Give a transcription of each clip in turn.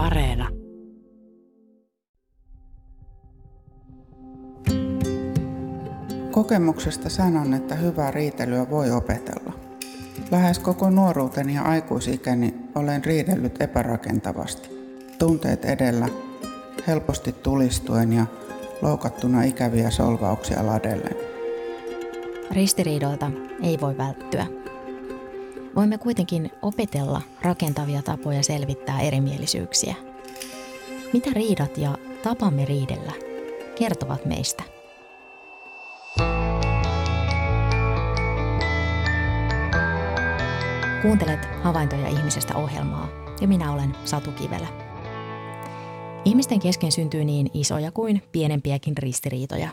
Areena. Kokemuksesta sanon, että hyvää riitelyä voi opetella. Lähes koko nuoruuteni ja aikuisikäni olen riidellyt epärakentavasti. Tunteet edellä, helposti tulistuen ja loukattuna ikäviä solvauksia ladellen. Ristiriidoilta ei voi välttyä. Voimme kuitenkin opetella rakentavia tapoja selvittää erimielisyyksiä. Mitä riidat ja tapamme riidellä kertovat meistä? Kuuntelet Havaintoja ihmisestä ohjelmaa ja minä olen Satu Kivelä. Ihmisten kesken syntyy niin isoja kuin pienempiäkin ristiriitoja.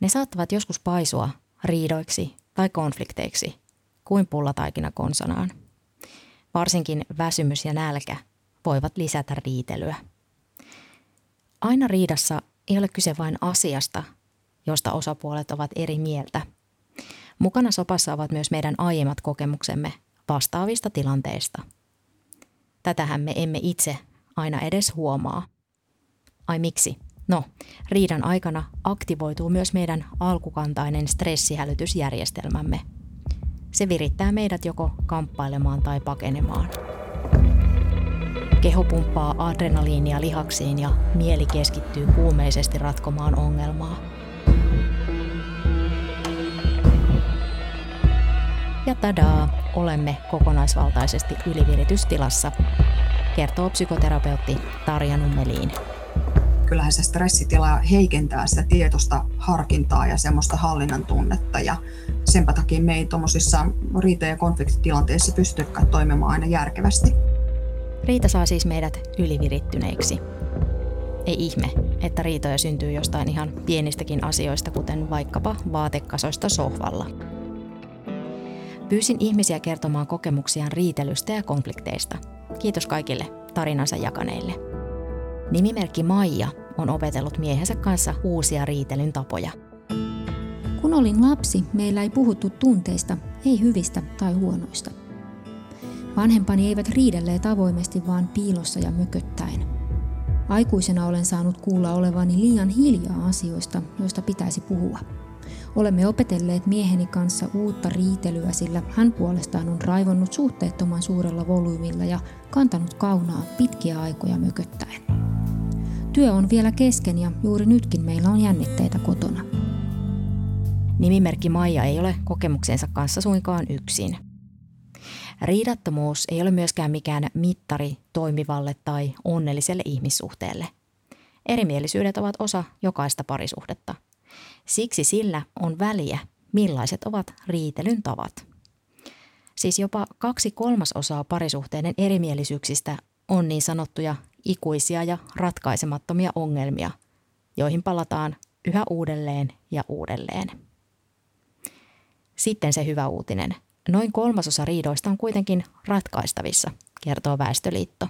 Ne saattavat joskus paisua riidoiksi tai konflikteiksi kuin pullataikina konsonaan. Varsinkin väsymys ja nälkä voivat lisätä riitelyä. Aina riidassa ei ole kyse vain asiasta, josta osapuolet ovat eri mieltä. Mukana sopassa ovat myös meidän aiemmat kokemuksemme vastaavista tilanteista. Tätähän me emme itse aina edes huomaa. Ai miksi? No, riidan aikana aktivoituu myös meidän alkukantainen stressihälytysjärjestelmämme. Se virittää meidät joko kamppailemaan tai pakenemaan. Keho pumppaa adrenaliinia lihaksiin ja mieli keskittyy kuumeisesti ratkomaan ongelmaa. Ja tadaa, olemme kokonaisvaltaisesti yliviritystilassa, kertoo psykoterapeutti Tarja Nummeliin kyllähän se stressitila heikentää sitä tietoista harkintaa ja semmoista hallinnan tunnetta. Ja senpä takia me ei tuommoisissa riita- ja konfliktitilanteissa pystykään toimimaan aina järkevästi. Riita saa siis meidät ylivirittyneiksi. Ei ihme, että riitoja syntyy jostain ihan pienistäkin asioista, kuten vaikkapa vaatekasoista sohvalla. Pyysin ihmisiä kertomaan kokemuksiaan riitelystä ja konflikteista. Kiitos kaikille tarinansa jakaneille. Nimimerkki Maija on opetellut miehensä kanssa uusia riitelyn tapoja. Kun olin lapsi, meillä ei puhuttu tunteista, ei hyvistä tai huonoista. Vanhempani eivät riidelleet avoimesti, vaan piilossa ja mököttäen. Aikuisena olen saanut kuulla olevani liian hiljaa asioista, joista pitäisi puhua. Olemme opetelleet mieheni kanssa uutta riitelyä, sillä hän puolestaan on raivonnut suhteettoman suurella volyymilla ja kantanut kaunaa pitkiä aikoja mököttäen. Työ on vielä kesken ja juuri nytkin meillä on jännitteitä kotona. Nimimerkki Maija ei ole kokemuksensa kanssa suinkaan yksin. Riidattomuus ei ole myöskään mikään mittari toimivalle tai onnelliselle ihmissuhteelle. Erimielisyydet ovat osa jokaista parisuhdetta. Siksi sillä on väliä, millaiset ovat riitelyn tavat. Siis jopa kaksi kolmasosaa parisuhteiden erimielisyyksistä on niin sanottuja ikuisia ja ratkaisemattomia ongelmia, joihin palataan yhä uudelleen ja uudelleen. Sitten se hyvä uutinen. Noin kolmasosa riidoista on kuitenkin ratkaistavissa, kertoo Väestöliitto.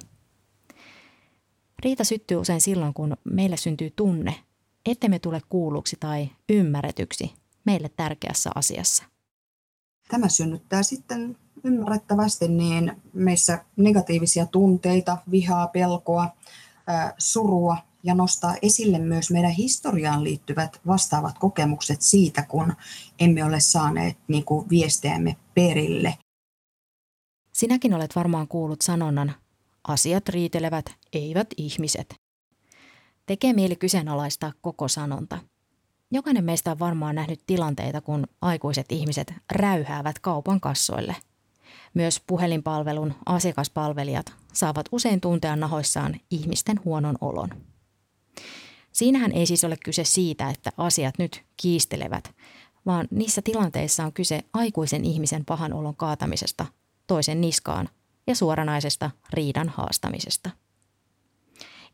Riita syttyy usein silloin, kun meille syntyy tunne, ettemme tule kuulluksi tai ymmärretyksi meille tärkeässä asiassa. Tämä synnyttää sitten ymmärrettävästi niin meissä negatiivisia tunteita, vihaa, pelkoa, surua ja nostaa esille myös meidän historiaan liittyvät vastaavat kokemukset siitä, kun emme ole saaneet niin kuin, viesteämme perille. Sinäkin olet varmaan kuullut sanonnan, asiat riitelevät, eivät ihmiset. Tekee mieli kyseenalaistaa koko sanonta. Jokainen meistä on varmaan nähnyt tilanteita, kun aikuiset ihmiset räyhäävät kaupan kassoille – myös puhelinpalvelun asiakaspalvelijat saavat usein tuntea nahoissaan ihmisten huonon olon. Siinähän ei siis ole kyse siitä, että asiat nyt kiistelevät, vaan niissä tilanteissa on kyse aikuisen ihmisen pahan olon kaatamisesta toisen niskaan ja suoranaisesta riidan haastamisesta.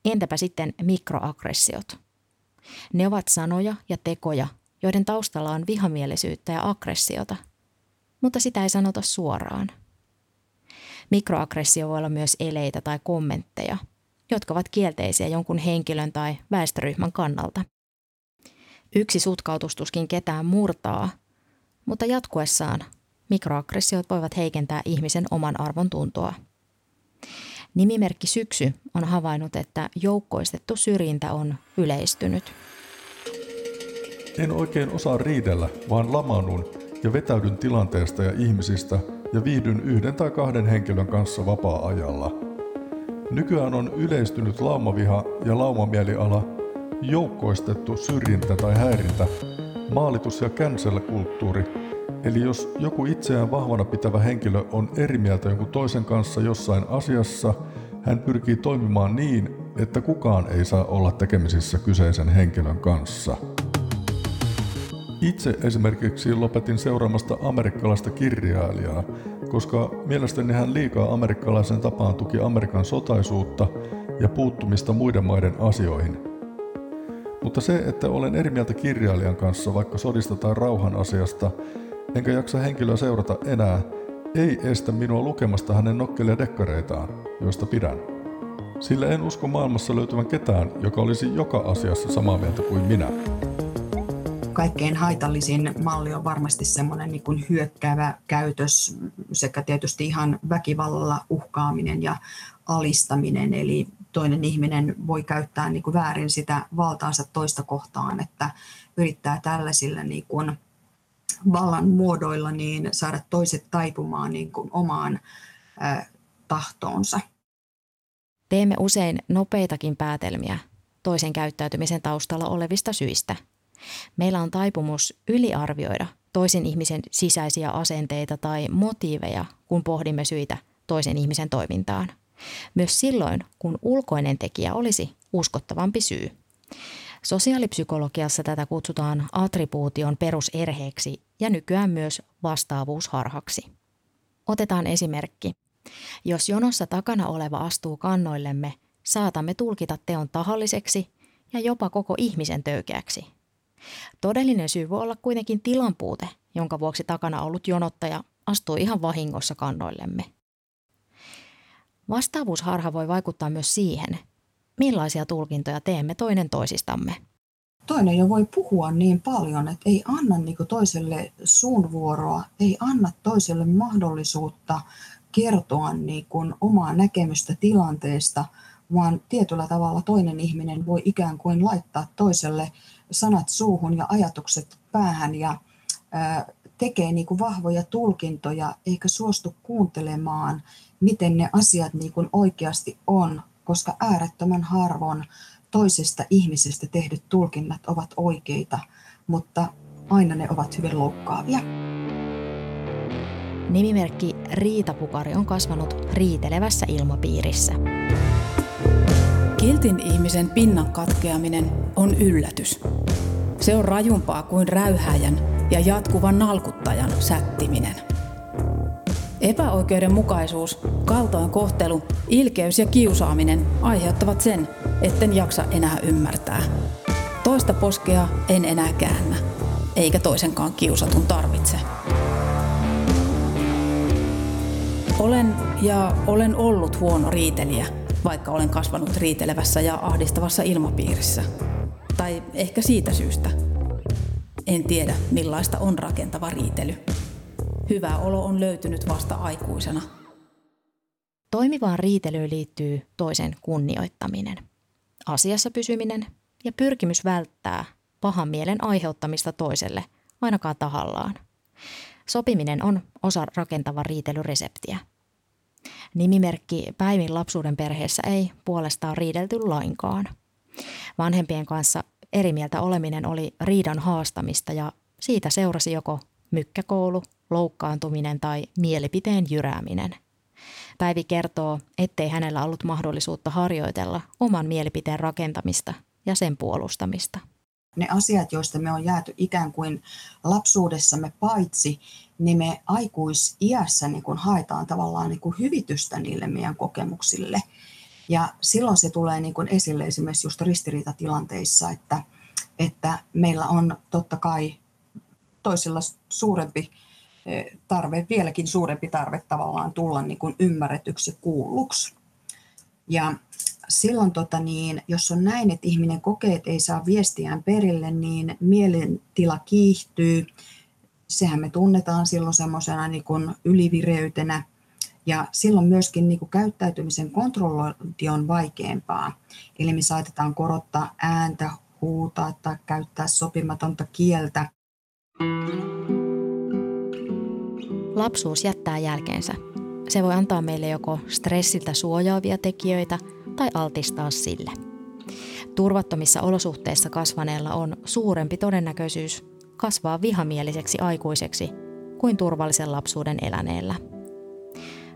Entäpä sitten mikroaggressiot? Ne ovat sanoja ja tekoja, joiden taustalla on vihamielisyyttä ja aggressiota, mutta sitä ei sanota suoraan – Mikroaggressio voi olla myös eleitä tai kommentteja, jotka ovat kielteisiä jonkun henkilön tai väestöryhmän kannalta. Yksi sutkautustuskin ketään murtaa, mutta jatkuessaan mikroaggressiot voivat heikentää ihmisen oman arvon tuntoa. Nimimerkki Syksy on havainnut, että joukkoistettu syrjintä on yleistynyt. En oikein osaa riidellä, vaan lamanun ja vetäydyn tilanteesta ja ihmisistä ja viihdyn yhden tai kahden henkilön kanssa vapaa-ajalla. Nykyään on yleistynyt laumaviha ja laumamieliala, joukkoistettu syrjintä tai häirintä, maalitus- ja cancel-kulttuuri, eli jos joku itseään vahvana pitävä henkilö on eri mieltä jonkun toisen kanssa jossain asiassa, hän pyrkii toimimaan niin, että kukaan ei saa olla tekemisissä kyseisen henkilön kanssa. Itse esimerkiksi lopetin seuraamasta amerikkalaista kirjailijaa, koska mielestäni hän liikaa amerikkalaisen tapaan tuki Amerikan sotaisuutta ja puuttumista muiden maiden asioihin. Mutta se, että olen eri mieltä kirjailijan kanssa vaikka sodista tai rauhan asiasta, enkä jaksa henkilöä seurata enää, ei estä minua lukemasta hänen nokkelia dekkareitaan, joista pidän. Sillä en usko maailmassa löytyvän ketään, joka olisi joka asiassa samaa mieltä kuin minä kaikkein haitallisin malli on varmasti semmoinen niin hyökkäävä käytös sekä tietysti ihan väkivallalla uhkaaminen ja alistaminen. Eli toinen ihminen voi käyttää niin kuin väärin sitä valtaansa toista kohtaan, että yrittää tällaisilla niin kuin vallan muodoilla niin saada toiset taipumaan niin kuin omaan äh, tahtoonsa. Teemme usein nopeitakin päätelmiä toisen käyttäytymisen taustalla olevista syistä – Meillä on taipumus yliarvioida toisen ihmisen sisäisiä asenteita tai motiiveja, kun pohdimme syitä toisen ihmisen toimintaan. Myös silloin, kun ulkoinen tekijä olisi uskottavampi syy. Sosiaalipsykologiassa tätä kutsutaan attribuution peruserheeksi ja nykyään myös vastaavuusharhaksi. Otetaan esimerkki. Jos jonossa takana oleva astuu kannoillemme, saatamme tulkita teon tahalliseksi ja jopa koko ihmisen töykeäksi. Todellinen syy voi olla kuitenkin tilanpuute, jonka vuoksi takana ollut jonottaja astui ihan vahingossa kannoillemme. Vastaavuusharha voi vaikuttaa myös siihen, millaisia tulkintoja teemme toinen toisistamme. Toinen jo voi puhua niin paljon, että ei anna niin toiselle suunvuoroa, ei anna toiselle mahdollisuutta kertoa niin kuin omaa näkemystä tilanteesta, vaan tietyllä tavalla toinen ihminen voi ikään kuin laittaa toiselle sanat suuhun ja ajatukset päähän ja tekee niin kuin vahvoja tulkintoja eikä suostu kuuntelemaan, miten ne asiat niin kuin oikeasti on, koska äärettömän harvoin toisesta ihmisestä tehdyt tulkinnat ovat oikeita, mutta aina ne ovat hyvin loukkaavia. Nimimerkki Riita Pukari on kasvanut riitelevässä ilmapiirissä. Kiltin ihmisen pinnan katkeaminen on yllätys. Se on rajumpaa kuin räyhäjän ja jatkuvan nalkuttajan sättiminen. Epäoikeudenmukaisuus, kaltoinkohtelu, ilkeys ja kiusaaminen aiheuttavat sen, etten jaksa enää ymmärtää. Toista poskea en enää käännä, eikä toisenkaan kiusatun tarvitse. Olen ja olen ollut huono riitelijä – vaikka olen kasvanut riitelevässä ja ahdistavassa ilmapiirissä. Tai ehkä siitä syystä. En tiedä, millaista on rakentava riitely. Hyvä olo on löytynyt vasta aikuisena. Toimivaan riitelyyn liittyy toisen kunnioittaminen, asiassa pysyminen ja pyrkimys välttää pahan mielen aiheuttamista toiselle, ainakaan tahallaan. Sopiminen on osa rakentava riitelyreseptiä. Nimimerkki Päivin lapsuuden perheessä ei puolestaan riidelty lainkaan. Vanhempien kanssa eri mieltä oleminen oli riidan haastamista ja siitä seurasi joko mykkäkoulu, loukkaantuminen tai mielipiteen jyrääminen. Päivi kertoo, ettei hänellä ollut mahdollisuutta harjoitella oman mielipiteen rakentamista ja sen puolustamista ne asiat, joista me on jääty ikään kuin lapsuudessamme paitsi, niin me aikuisiässä niin kun haetaan tavallaan niin kuin hyvitystä niille meidän kokemuksille. Ja silloin se tulee niin kuin esille esimerkiksi just ristiriitatilanteissa, että, että meillä on totta kai toisilla suurempi eh, tarve, vieläkin suurempi tarve tavallaan tulla niin kuin ymmärretyksi kuulluksi. Ja silloin, tota niin, jos on näin, että ihminen kokee, että ei saa viestiään perille, niin mielentila kiihtyy. Sehän me tunnetaan silloin semmoisena niin ylivireytenä Ja silloin myöskin niin kuin käyttäytymisen kontrollointi on vaikeampaa. Eli me saatetaan korottaa ääntä, huutaa tai käyttää sopimatonta kieltä. Lapsuus jättää jälkeensä. Se voi antaa meille joko stressiltä suojaavia tekijöitä tai altistaa sille. Turvattomissa olosuhteissa kasvaneella on suurempi todennäköisyys kasvaa vihamieliseksi aikuiseksi kuin turvallisen lapsuuden eläneellä.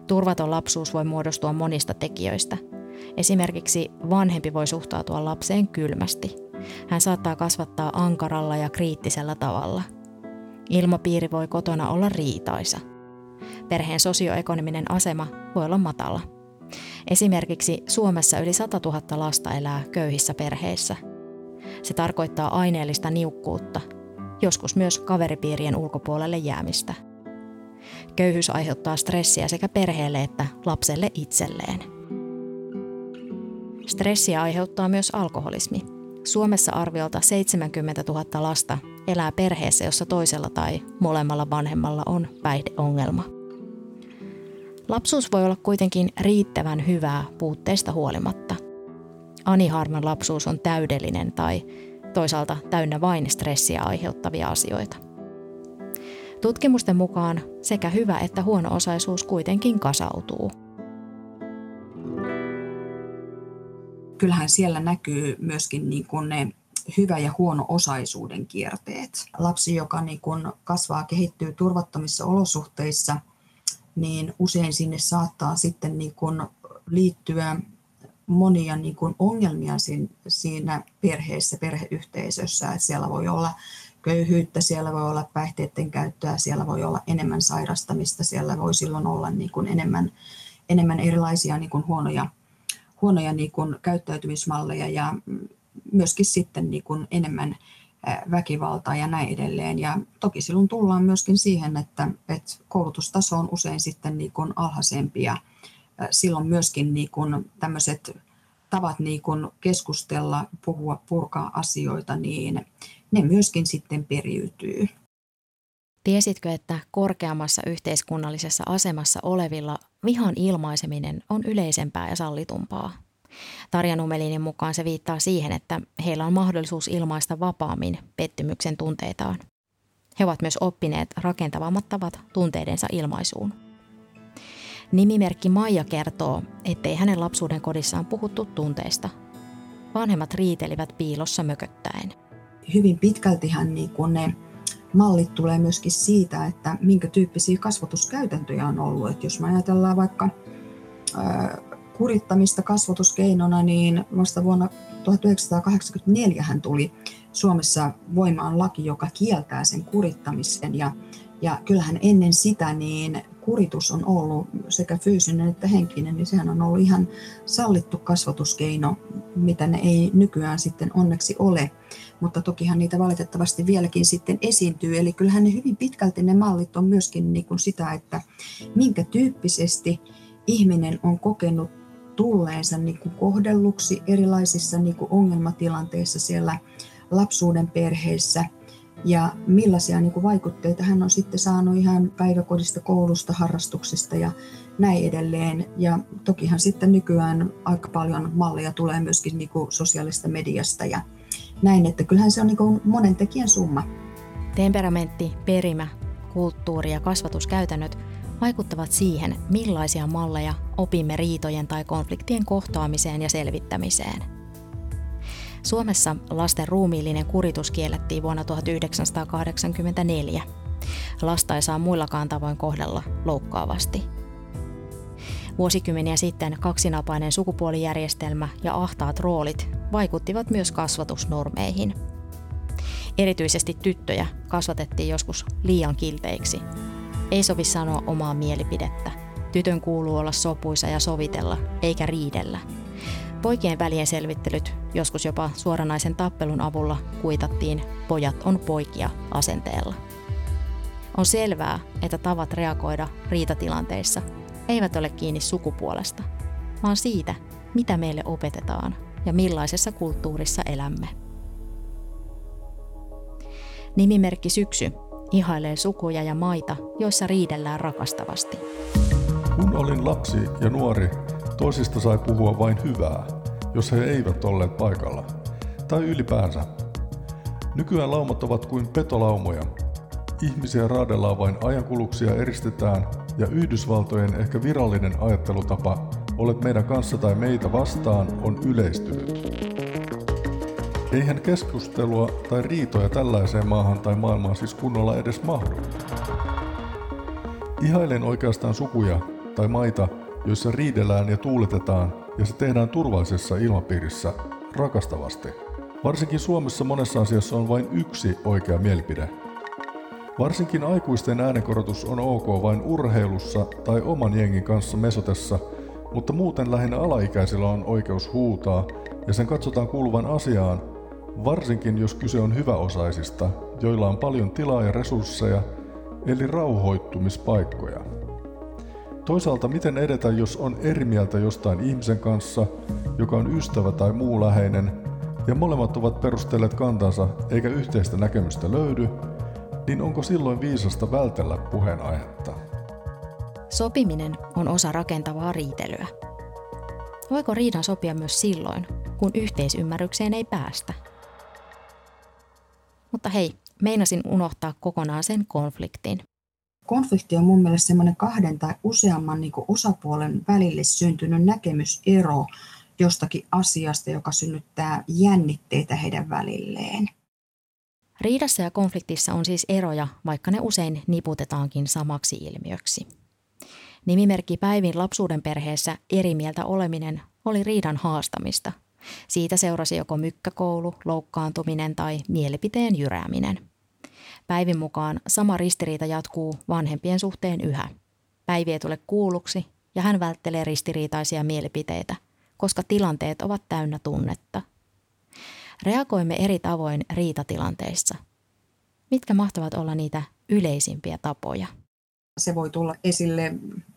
Turvaton lapsuus voi muodostua monista tekijöistä. Esimerkiksi vanhempi voi suhtautua lapseen kylmästi. Hän saattaa kasvattaa ankaralla ja kriittisellä tavalla. Ilmapiiri voi kotona olla riitaisa. Perheen sosioekonominen asema voi olla matala. Esimerkiksi Suomessa yli 100 000 lasta elää köyhissä perheissä. Se tarkoittaa aineellista niukkuutta, joskus myös kaveripiirien ulkopuolelle jäämistä – Köyhyys aiheuttaa stressiä sekä perheelle että lapselle itselleen. Stressiä aiheuttaa myös alkoholismi. Suomessa arviolta 70 000 lasta elää perheessä, jossa toisella tai molemmalla vanhemmalla on päihdeongelma. Lapsuus voi olla kuitenkin riittävän hyvää puutteista huolimatta. Ani Harman lapsuus on täydellinen tai toisaalta täynnä vain stressiä aiheuttavia asioita. Tutkimusten mukaan sekä hyvä että huono-osaisuus kuitenkin kasautuu. Kyllähän siellä näkyy myöskin niin kuin ne hyvä- ja huono-osaisuuden kierteet. Lapsi, joka niin kuin kasvaa, kehittyy turvattomissa olosuhteissa, niin usein sinne saattaa sitten niin kuin liittyä monia niin kuin ongelmia siinä perheessä, perheyhteisössä. Että siellä voi olla köyhyyttä, siellä voi olla päihteiden käyttöä, siellä voi olla enemmän sairastamista, siellä voi silloin olla niin kuin enemmän, enemmän erilaisia niin kuin huonoja, huonoja niin kuin käyttäytymismalleja ja myöskin sitten niin kuin enemmän väkivaltaa ja näin edelleen. Ja toki silloin tullaan myöskin siihen, että, että koulutustaso on usein sitten niin kuin alhaisempi ja silloin myöskin niin kuin tämmöiset tavat niin kuin keskustella, puhua, purkaa asioita, niin ne myöskin sitten periytyy. Tiesitkö, että korkeammassa yhteiskunnallisessa asemassa olevilla vihan ilmaiseminen on yleisempää ja sallitumpaa? Tarja Numelinin mukaan se viittaa siihen, että heillä on mahdollisuus ilmaista vapaammin pettymyksen tunteitaan. He ovat myös oppineet rakentavammat tavat tunteidensa ilmaisuun. Nimimerkki Maija kertoo, ettei hänen lapsuuden kodissaan puhuttu tunteista. Vanhemmat riitelivät piilossa mököttäen – hyvin pitkältihän niin kuin ne mallit tulee myöskin siitä, että minkä tyyppisiä kasvatuskäytäntöjä on ollut. Että jos me ajatellaan vaikka kurittamista kasvatuskeinona, niin vasta vuonna 1984 hän tuli Suomessa voimaan laki, joka kieltää sen kurittamisen. Ja, ja kyllähän ennen sitä niin kuritus on ollut sekä fyysinen että henkinen, niin sehän on ollut ihan sallittu kasvatuskeino, mitä ne ei nykyään sitten onneksi ole. Mutta tokihan niitä valitettavasti vieläkin sitten esiintyy. Eli kyllähän ne hyvin pitkälti ne mallit on myöskin niin kuin sitä, että minkä tyyppisesti ihminen on kokenut tulleensa niin kuin kohdelluksi erilaisissa niin kuin ongelmatilanteissa siellä lapsuuden perheissä – ja millaisia niin kuin vaikutteita hän on sitten saanut ihan päiväkodista, koulusta, harrastuksista ja näin edelleen. Ja tokihan sitten nykyään aika paljon malleja tulee myöskin niin kuin sosiaalista mediasta ja näin, että kyllähän se on niin monen tekijän summa. Temperamentti, perimä, kulttuuri ja kasvatuskäytännöt vaikuttavat siihen, millaisia malleja opimme riitojen tai konfliktien kohtaamiseen ja selvittämiseen – Suomessa lasten ruumiillinen kuritus kiellettiin vuonna 1984. Lasta ei saa muillakaan tavoin kohdella loukkaavasti. Vuosikymmeniä sitten kaksinapainen sukupuolijärjestelmä ja ahtaat roolit vaikuttivat myös kasvatusnormeihin. Erityisesti tyttöjä kasvatettiin joskus liian kilteiksi. Ei sovi sanoa omaa mielipidettä. Tytön kuuluu olla sopuisa ja sovitella, eikä riidellä – Poikien välien selvittelyt, joskus jopa suoranaisen tappelun avulla, kuitattiin pojat on poikia asenteella. On selvää, että tavat reagoida riitatilanteissa eivät ole kiinni sukupuolesta, vaan siitä, mitä meille opetetaan ja millaisessa kulttuurissa elämme. Nimimerkki Syksy ihailee sukuja ja maita, joissa riidellään rakastavasti. Kun olin lapsi ja nuori, toisista sai puhua vain hyvää, jos he eivät olleet paikalla. Tai ylipäänsä. Nykyään laumat ovat kuin petolaumoja. Ihmisiä raadellaan vain ajankuluksia eristetään ja Yhdysvaltojen ehkä virallinen ajattelutapa olet meidän kanssa tai meitä vastaan on yleistynyt. Eihän keskustelua tai riitoja tällaiseen maahan tai maailmaan siis kunnolla edes mahdu. Ihailen oikeastaan sukuja tai maita, joissa riidellään ja tuuletetaan ja se tehdään turvallisessa ilmapiirissä rakastavasti. Varsinkin Suomessa monessa asiassa on vain yksi oikea mielipide. Varsinkin aikuisten äänenkorotus on ok vain urheilussa tai oman jengin kanssa mesotessa, mutta muuten lähinnä alaikäisillä on oikeus huutaa ja sen katsotaan kuuluvan asiaan, varsinkin jos kyse on hyväosaisista, joilla on paljon tilaa ja resursseja, eli rauhoittumispaikkoja. Toisaalta miten edetä, jos on eri mieltä jostain ihmisen kanssa, joka on ystävä tai muu läheinen, ja molemmat ovat perustelleet kantansa eikä yhteistä näkemystä löydy, niin onko silloin viisasta vältellä puheenaihetta? Sopiminen on osa rakentavaa riitelyä. Voiko riidan sopia myös silloin, kun yhteisymmärrykseen ei päästä? Mutta hei, meinasin unohtaa kokonaan sen konfliktin. Konflikti on mun mielestä semmoinen kahden tai useamman niin osapuolen välille syntynyt näkemysero jostakin asiasta, joka synnyttää jännitteitä heidän välilleen. Riidassa ja konfliktissa on siis eroja, vaikka ne usein niputetaankin samaksi ilmiöksi. Nimimerkki Päivin lapsuuden perheessä eri mieltä oleminen oli riidan haastamista. Siitä seurasi joko mykkäkoulu, loukkaantuminen tai mielipiteen jyrääminen. Päivin mukaan sama ristiriita jatkuu vanhempien suhteen yhä. Päivi ei tule kuulluksi ja hän välttelee ristiriitaisia mielipiteitä, koska tilanteet ovat täynnä tunnetta. Reagoimme eri tavoin riitatilanteissa. Mitkä mahtavat olla niitä yleisimpiä tapoja? Se voi tulla esille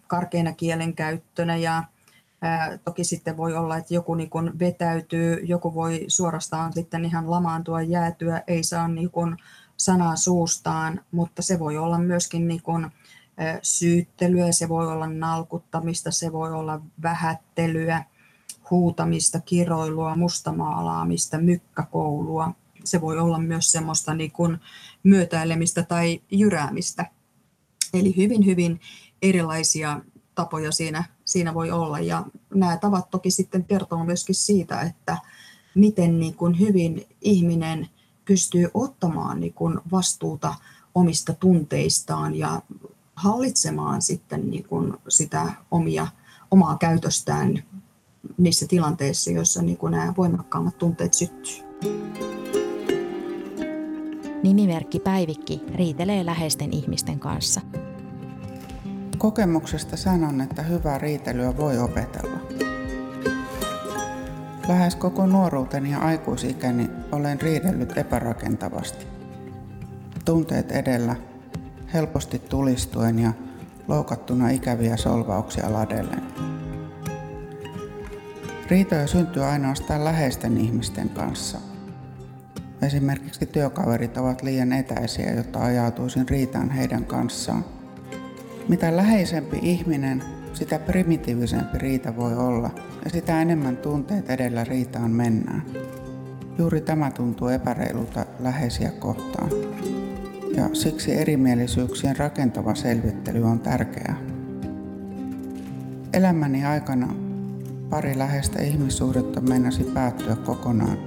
karkeina kielenkäyttönä ja ää, toki sitten voi olla, että joku niin kun vetäytyy, joku voi suorastaan sitten ihan lamaantua, jäätyä, ei saa niin kun sanaa suustaan, mutta se voi olla myöskin niin kun, ää, syyttelyä, se voi olla nalkuttamista, se voi olla vähättelyä, huutamista, kiroilua, mustamaalaamista, mykkäkoulua. Se voi olla myös semmoista niin kun myötäilemistä tai jyräämistä. Eli hyvin, hyvin erilaisia tapoja siinä, siinä voi olla. Ja nämä tavat toki sitten kertoo myöskin siitä, että miten niin kuin hyvin ihminen pystyy ottamaan niin kuin vastuuta omista tunteistaan ja hallitsemaan sitten niin kuin sitä omia, omaa käytöstään niissä tilanteissa, joissa niin kuin nämä voimakkaammat tunteet syttyy. Nimimerkki Päivikki riitelee läheisten ihmisten kanssa – Kokemuksesta sanon, että hyvää riitelyä voi opetella. Lähes koko nuoruuteni ja aikuisikäni olen riidellyt epärakentavasti. Tunteet edellä, helposti tulistuen ja loukattuna ikäviä solvauksia ladellen. Riitoja syntyy ainoastaan läheisten ihmisten kanssa. Esimerkiksi työkaverit ovat liian etäisiä, jotta ajautuisin riitaan heidän kanssaan – mitä läheisempi ihminen, sitä primitiivisempi riita voi olla ja sitä enemmän tunteet edellä riitaan mennään. Juuri tämä tuntuu epäreilulta läheisiä kohtaan. Ja siksi erimielisyyksien rakentava selvittely on tärkeää. Elämäni aikana pari läheistä ihmissuhdetta meinasi päättyä kokonaan,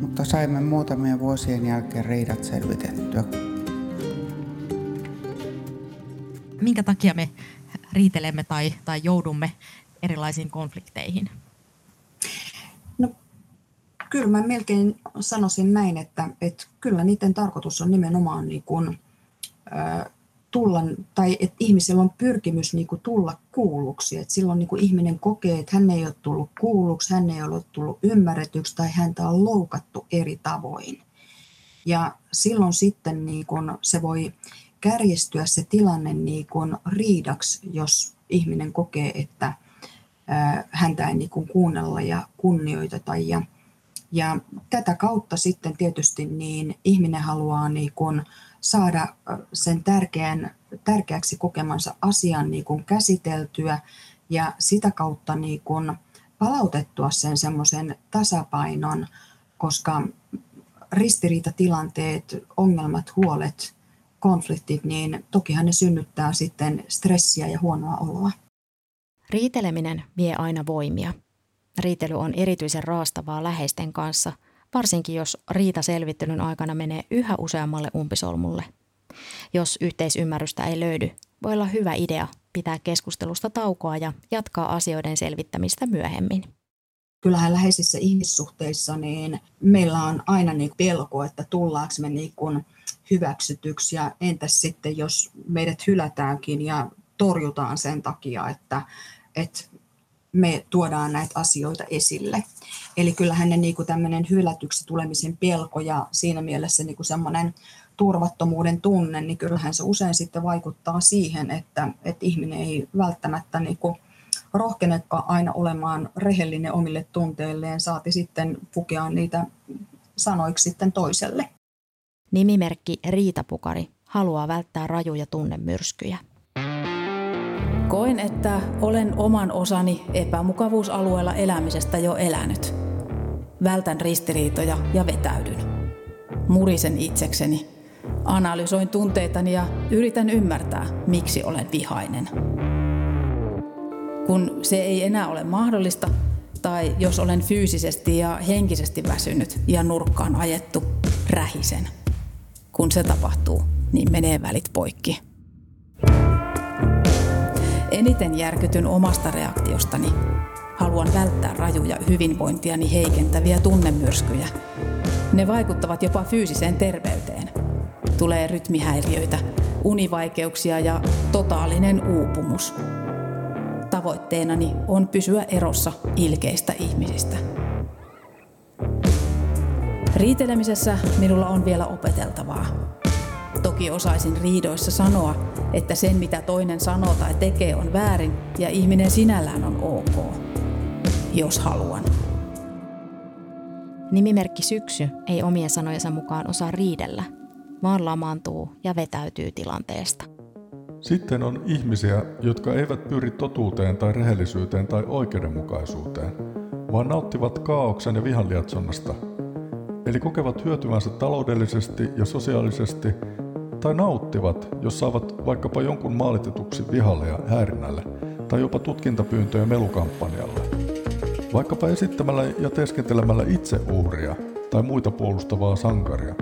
mutta saimme muutamien vuosien jälkeen riidat selvitettyä minkä takia me riitelemme tai, tai joudumme erilaisiin konflikteihin? No, kyllä mä melkein sanoisin näin, että, että kyllä niiden tarkoitus on nimenomaan niin kuin, äh, tulla, tai että ihmisellä on pyrkimys niin kuin tulla kuulluksi. Että silloin niin kuin ihminen kokee, että hän ei ole tullut kuulluksi, hän ei ole tullut ymmärretyksi tai häntä on loukattu eri tavoin. Ja silloin sitten niin kuin se voi kärjistyä se tilanne niin kuin riidaksi, jos ihminen kokee, että häntä ei niin kuin kuunnella ja kunnioiteta. Ja, ja tätä kautta sitten tietysti niin ihminen haluaa niin kuin saada sen tärkeän tärkeäksi kokemansa asian niin kuin käsiteltyä ja sitä kautta niin kuin palautettua sen semmoisen tasapainon, koska ristiriitatilanteet, ongelmat, huolet, konfliktit, niin tokihan ne synnyttää sitten stressiä ja huonoa oloa. Riiteleminen vie aina voimia. Riitely on erityisen raastavaa läheisten kanssa, varsinkin jos riita-selvittelyn aikana menee yhä useammalle umpisolmulle. Jos yhteisymmärrystä ei löydy, voi olla hyvä idea pitää keskustelusta taukoa ja jatkaa asioiden selvittämistä myöhemmin. Kyllähän läheisissä ihmissuhteissa niin meillä on aina niin pelko, että tullaanko me niin hyväksytyksi ja entäs sitten, jos meidät hylätäänkin ja torjutaan sen takia, että, että me tuodaan näitä asioita esille. Eli kyllähän ne niin tämmöinen hylätyksi tulemisen pelko ja siinä mielessä niin semmoinen turvattomuuden tunne, niin kyllähän se usein sitten vaikuttaa siihen, että, että ihminen ei välttämättä niin kuin rohkenekaan aina olemaan rehellinen omille tunteilleen, saati sitten pukea niitä sanoiksi sitten toiselle. Nimimerkki Riita Pukari haluaa välttää rajuja tunnemyrskyjä. Koen, että olen oman osani epämukavuusalueella elämisestä jo elänyt. Vältän ristiriitoja ja vetäydyn. Murisen itsekseni. Analysoin tunteitani ja yritän ymmärtää, miksi olen vihainen. Kun se ei enää ole mahdollista, tai jos olen fyysisesti ja henkisesti väsynyt ja nurkkaan ajettu, rähisen. Kun se tapahtuu, niin menee välit poikki. Eniten järkytyn omasta reaktiostani. Haluan välttää rajuja hyvinvointiani heikentäviä tunnemyrskyjä. Ne vaikuttavat jopa fyysiseen terveyteen. Tulee rytmihäiriöitä, univaikeuksia ja totaalinen uupumus. Tavoitteenani on pysyä erossa ilkeistä ihmisistä. Riitelemisessä minulla on vielä opeteltavaa. Toki osaisin riidoissa sanoa, että sen mitä toinen sanoo tai tekee on väärin ja ihminen sinällään on ok, jos haluan. Nimimerkki Syksy ei omien sanojensa mukaan osaa riidellä, vaan lamaantuu ja vetäytyy tilanteesta. Sitten on ihmisiä, jotka eivät pyri totuuteen tai rehellisyyteen tai oikeudenmukaisuuteen, vaan nauttivat kaauksen ja vihan lietsonnasta. Eli kokevat hyötyvänsä taloudellisesti ja sosiaalisesti tai nauttivat, jos saavat vaikkapa jonkun maalitetuksi vihalle ja häirinnälle tai jopa tutkintapyyntöjä melukampanjalle. Vaikkapa esittämällä ja teeskentelemällä itse uhria tai muita puolustavaa sankaria.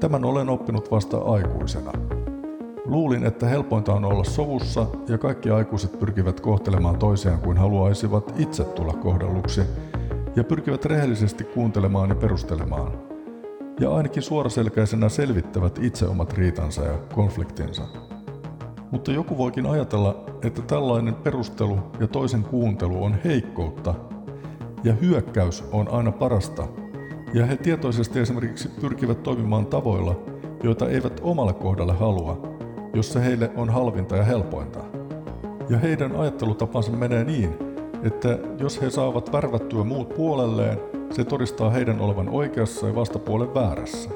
Tämän olen oppinut vasta aikuisena. Luulin, että helpointa on olla sovussa ja kaikki aikuiset pyrkivät kohtelemaan toisiaan kuin haluaisivat itse tulla kohdelluksi ja pyrkivät rehellisesti kuuntelemaan ja perustelemaan. Ja ainakin suoraselkäisenä selvittävät itse omat riitansa ja konfliktinsa. Mutta joku voikin ajatella, että tällainen perustelu ja toisen kuuntelu on heikkoutta ja hyökkäys on aina parasta. Ja he tietoisesti esimerkiksi pyrkivät toimimaan tavoilla, joita eivät omalle kohdalle halua, jos se heille on halvinta ja helpointa. Ja heidän ajattelutapansa menee niin, että jos he saavat värvättyä muut puolelleen, se todistaa heidän olevan oikeassa ja vastapuolen väärässä.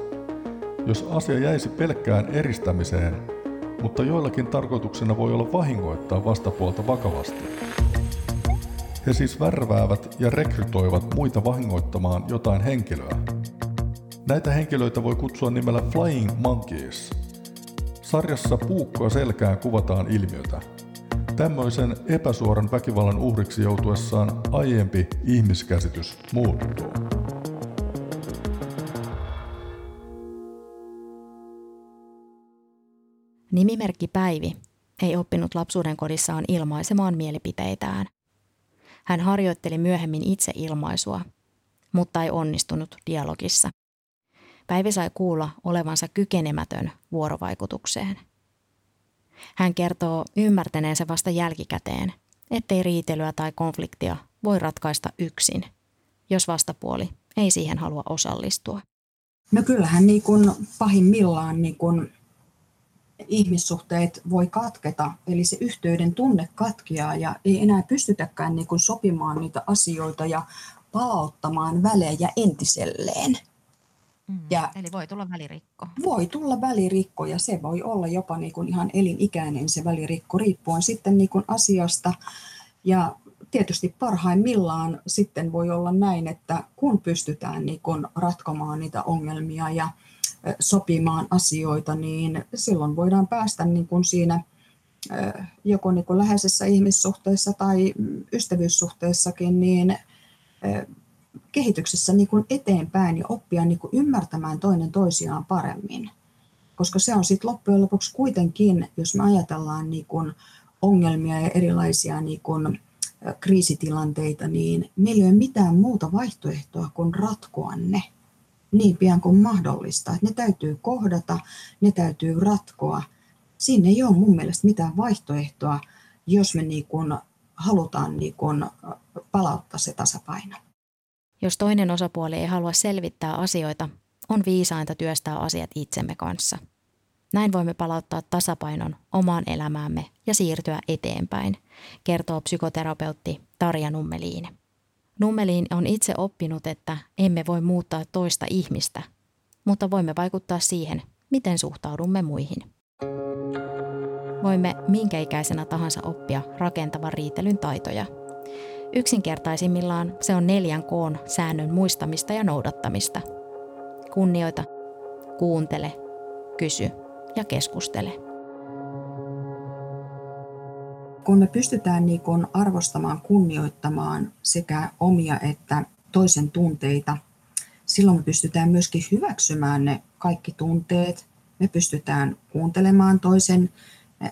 Jos asia jäisi pelkkään eristämiseen, mutta joillakin tarkoituksena voi olla vahingoittaa vastapuolta vakavasti. He siis värväävät ja rekrytoivat muita vahingoittamaan jotain henkilöä. Näitä henkilöitä voi kutsua nimellä Flying Monkeys. Sarjassa puukkoa selkään kuvataan ilmiötä. Tämmöisen epäsuoran väkivallan uhriksi joutuessaan aiempi ihmiskäsitys muuttuu. Nimimerkki Päivi ei oppinut lapsuuden kodissaan ilmaisemaan mielipiteitään. Hän harjoitteli myöhemmin itse ilmaisua, mutta ei onnistunut dialogissa. Päivi sai kuulla olevansa kykenemätön vuorovaikutukseen. Hän kertoo ymmärtäneensä vasta jälkikäteen, ettei riitelyä tai konfliktia voi ratkaista yksin, jos vastapuoli ei siihen halua osallistua. No kyllähän niin kuin pahimmillaan niin kuin ihmissuhteet voi katketa, eli se yhteyden tunne katkeaa ja ei enää pystytäkään niin kuin sopimaan niitä asioita ja palauttamaan välejä entiselleen. Mm. Ja Eli voi tulla välirikko. Voi tulla välirikko ja se voi olla jopa niin kuin ihan elinikäinen se välirikko riippuen sitten niin kuin asiasta. Ja tietysti parhaimmillaan sitten voi olla näin, että kun pystytään niin kuin ratkomaan niitä ongelmia ja sopimaan asioita, niin silloin voidaan päästä niin kuin siinä joko niin kuin läheisessä ihmissuhteessa tai ystävyyssuhteessakin niin kehityksessä niin kuin eteenpäin ja oppia niin kuin ymmärtämään toinen toisiaan paremmin. Koska se on sitten loppujen lopuksi kuitenkin, jos me ajatellaan niin kuin ongelmia ja erilaisia niin kuin kriisitilanteita, niin meillä ei ole mitään muuta vaihtoehtoa kuin ratkoa ne niin pian kuin mahdollista. Ne täytyy kohdata, ne täytyy ratkoa. Siinä ei ole mun mielestä mitään vaihtoehtoa, jos me niin kuin halutaan niin kuin palauttaa se tasapaino. Jos toinen osapuoli ei halua selvittää asioita, on viisainta työstää asiat itsemme kanssa. Näin voimme palauttaa tasapainon omaan elämäämme ja siirtyä eteenpäin, kertoo psykoterapeutti Tarja Nummeliin. Nummeliin on itse oppinut, että emme voi muuttaa toista ihmistä, mutta voimme vaikuttaa siihen, miten suhtaudumme muihin. Voimme minkä ikäisenä tahansa oppia rakentavan riitelyn taitoja – Yksinkertaisimmillaan se on neljän koon säännön muistamista ja noudattamista. Kunnioita, kuuntele, kysy ja keskustele. Kun me pystytään niin kun arvostamaan, kunnioittamaan sekä omia että toisen tunteita, silloin me pystytään myöskin hyväksymään ne kaikki tunteet. Me pystytään kuuntelemaan toisen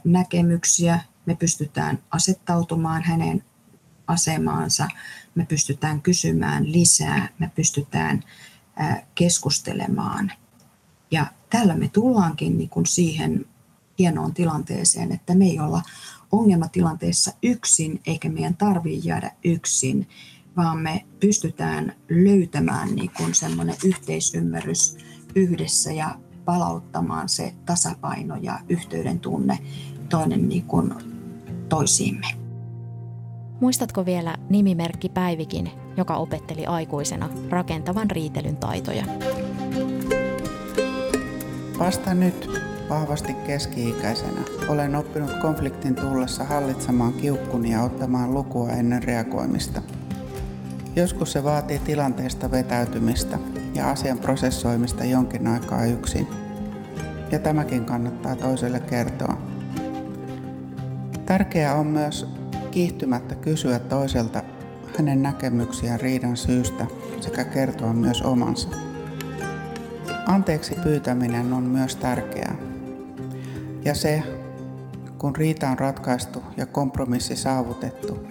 näkemyksiä, me pystytään asettautumaan hänen asemaansa, me pystytään kysymään lisää, me pystytään keskustelemaan. Ja tällä me tullaankin niin kuin siihen hienoon tilanteeseen, että me ei olla ongelmatilanteessa yksin, eikä meidän tarvitse jäädä yksin, vaan me pystytään löytämään niin semmoinen yhteisymmärrys yhdessä ja palauttamaan se tasapaino ja yhteyden tunne toinen niin kuin toisiimme. Muistatko vielä nimimerkki Päivikin, joka opetteli aikuisena rakentavan riitelyn taitoja? Vasta nyt, vahvasti keski-ikäisenä, olen oppinut konfliktin tullessa hallitsemaan kiukkuni ja ottamaan lukua ennen reagoimista. Joskus se vaatii tilanteesta vetäytymistä ja asian prosessoimista jonkin aikaa yksin. Ja tämäkin kannattaa toiselle kertoa. Tärkeää on myös kiihtymättä kysyä toiselta hänen näkemyksiään riidan syystä sekä kertoa myös omansa. Anteeksi pyytäminen on myös tärkeää. Ja se, kun riita on ratkaistu ja kompromissi saavutettu,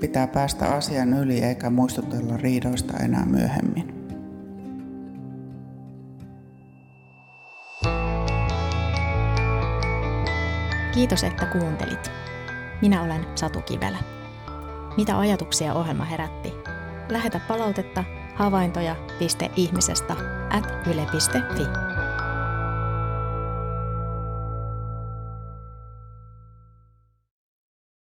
pitää päästä asian yli eikä muistutella riidoista enää myöhemmin. Kiitos, että kuuntelit. Minä olen Satu Kivelä. Mitä ajatuksia ohjelma herätti? Lähetä palautetta havaintoja.ihmisestä at yle.fi.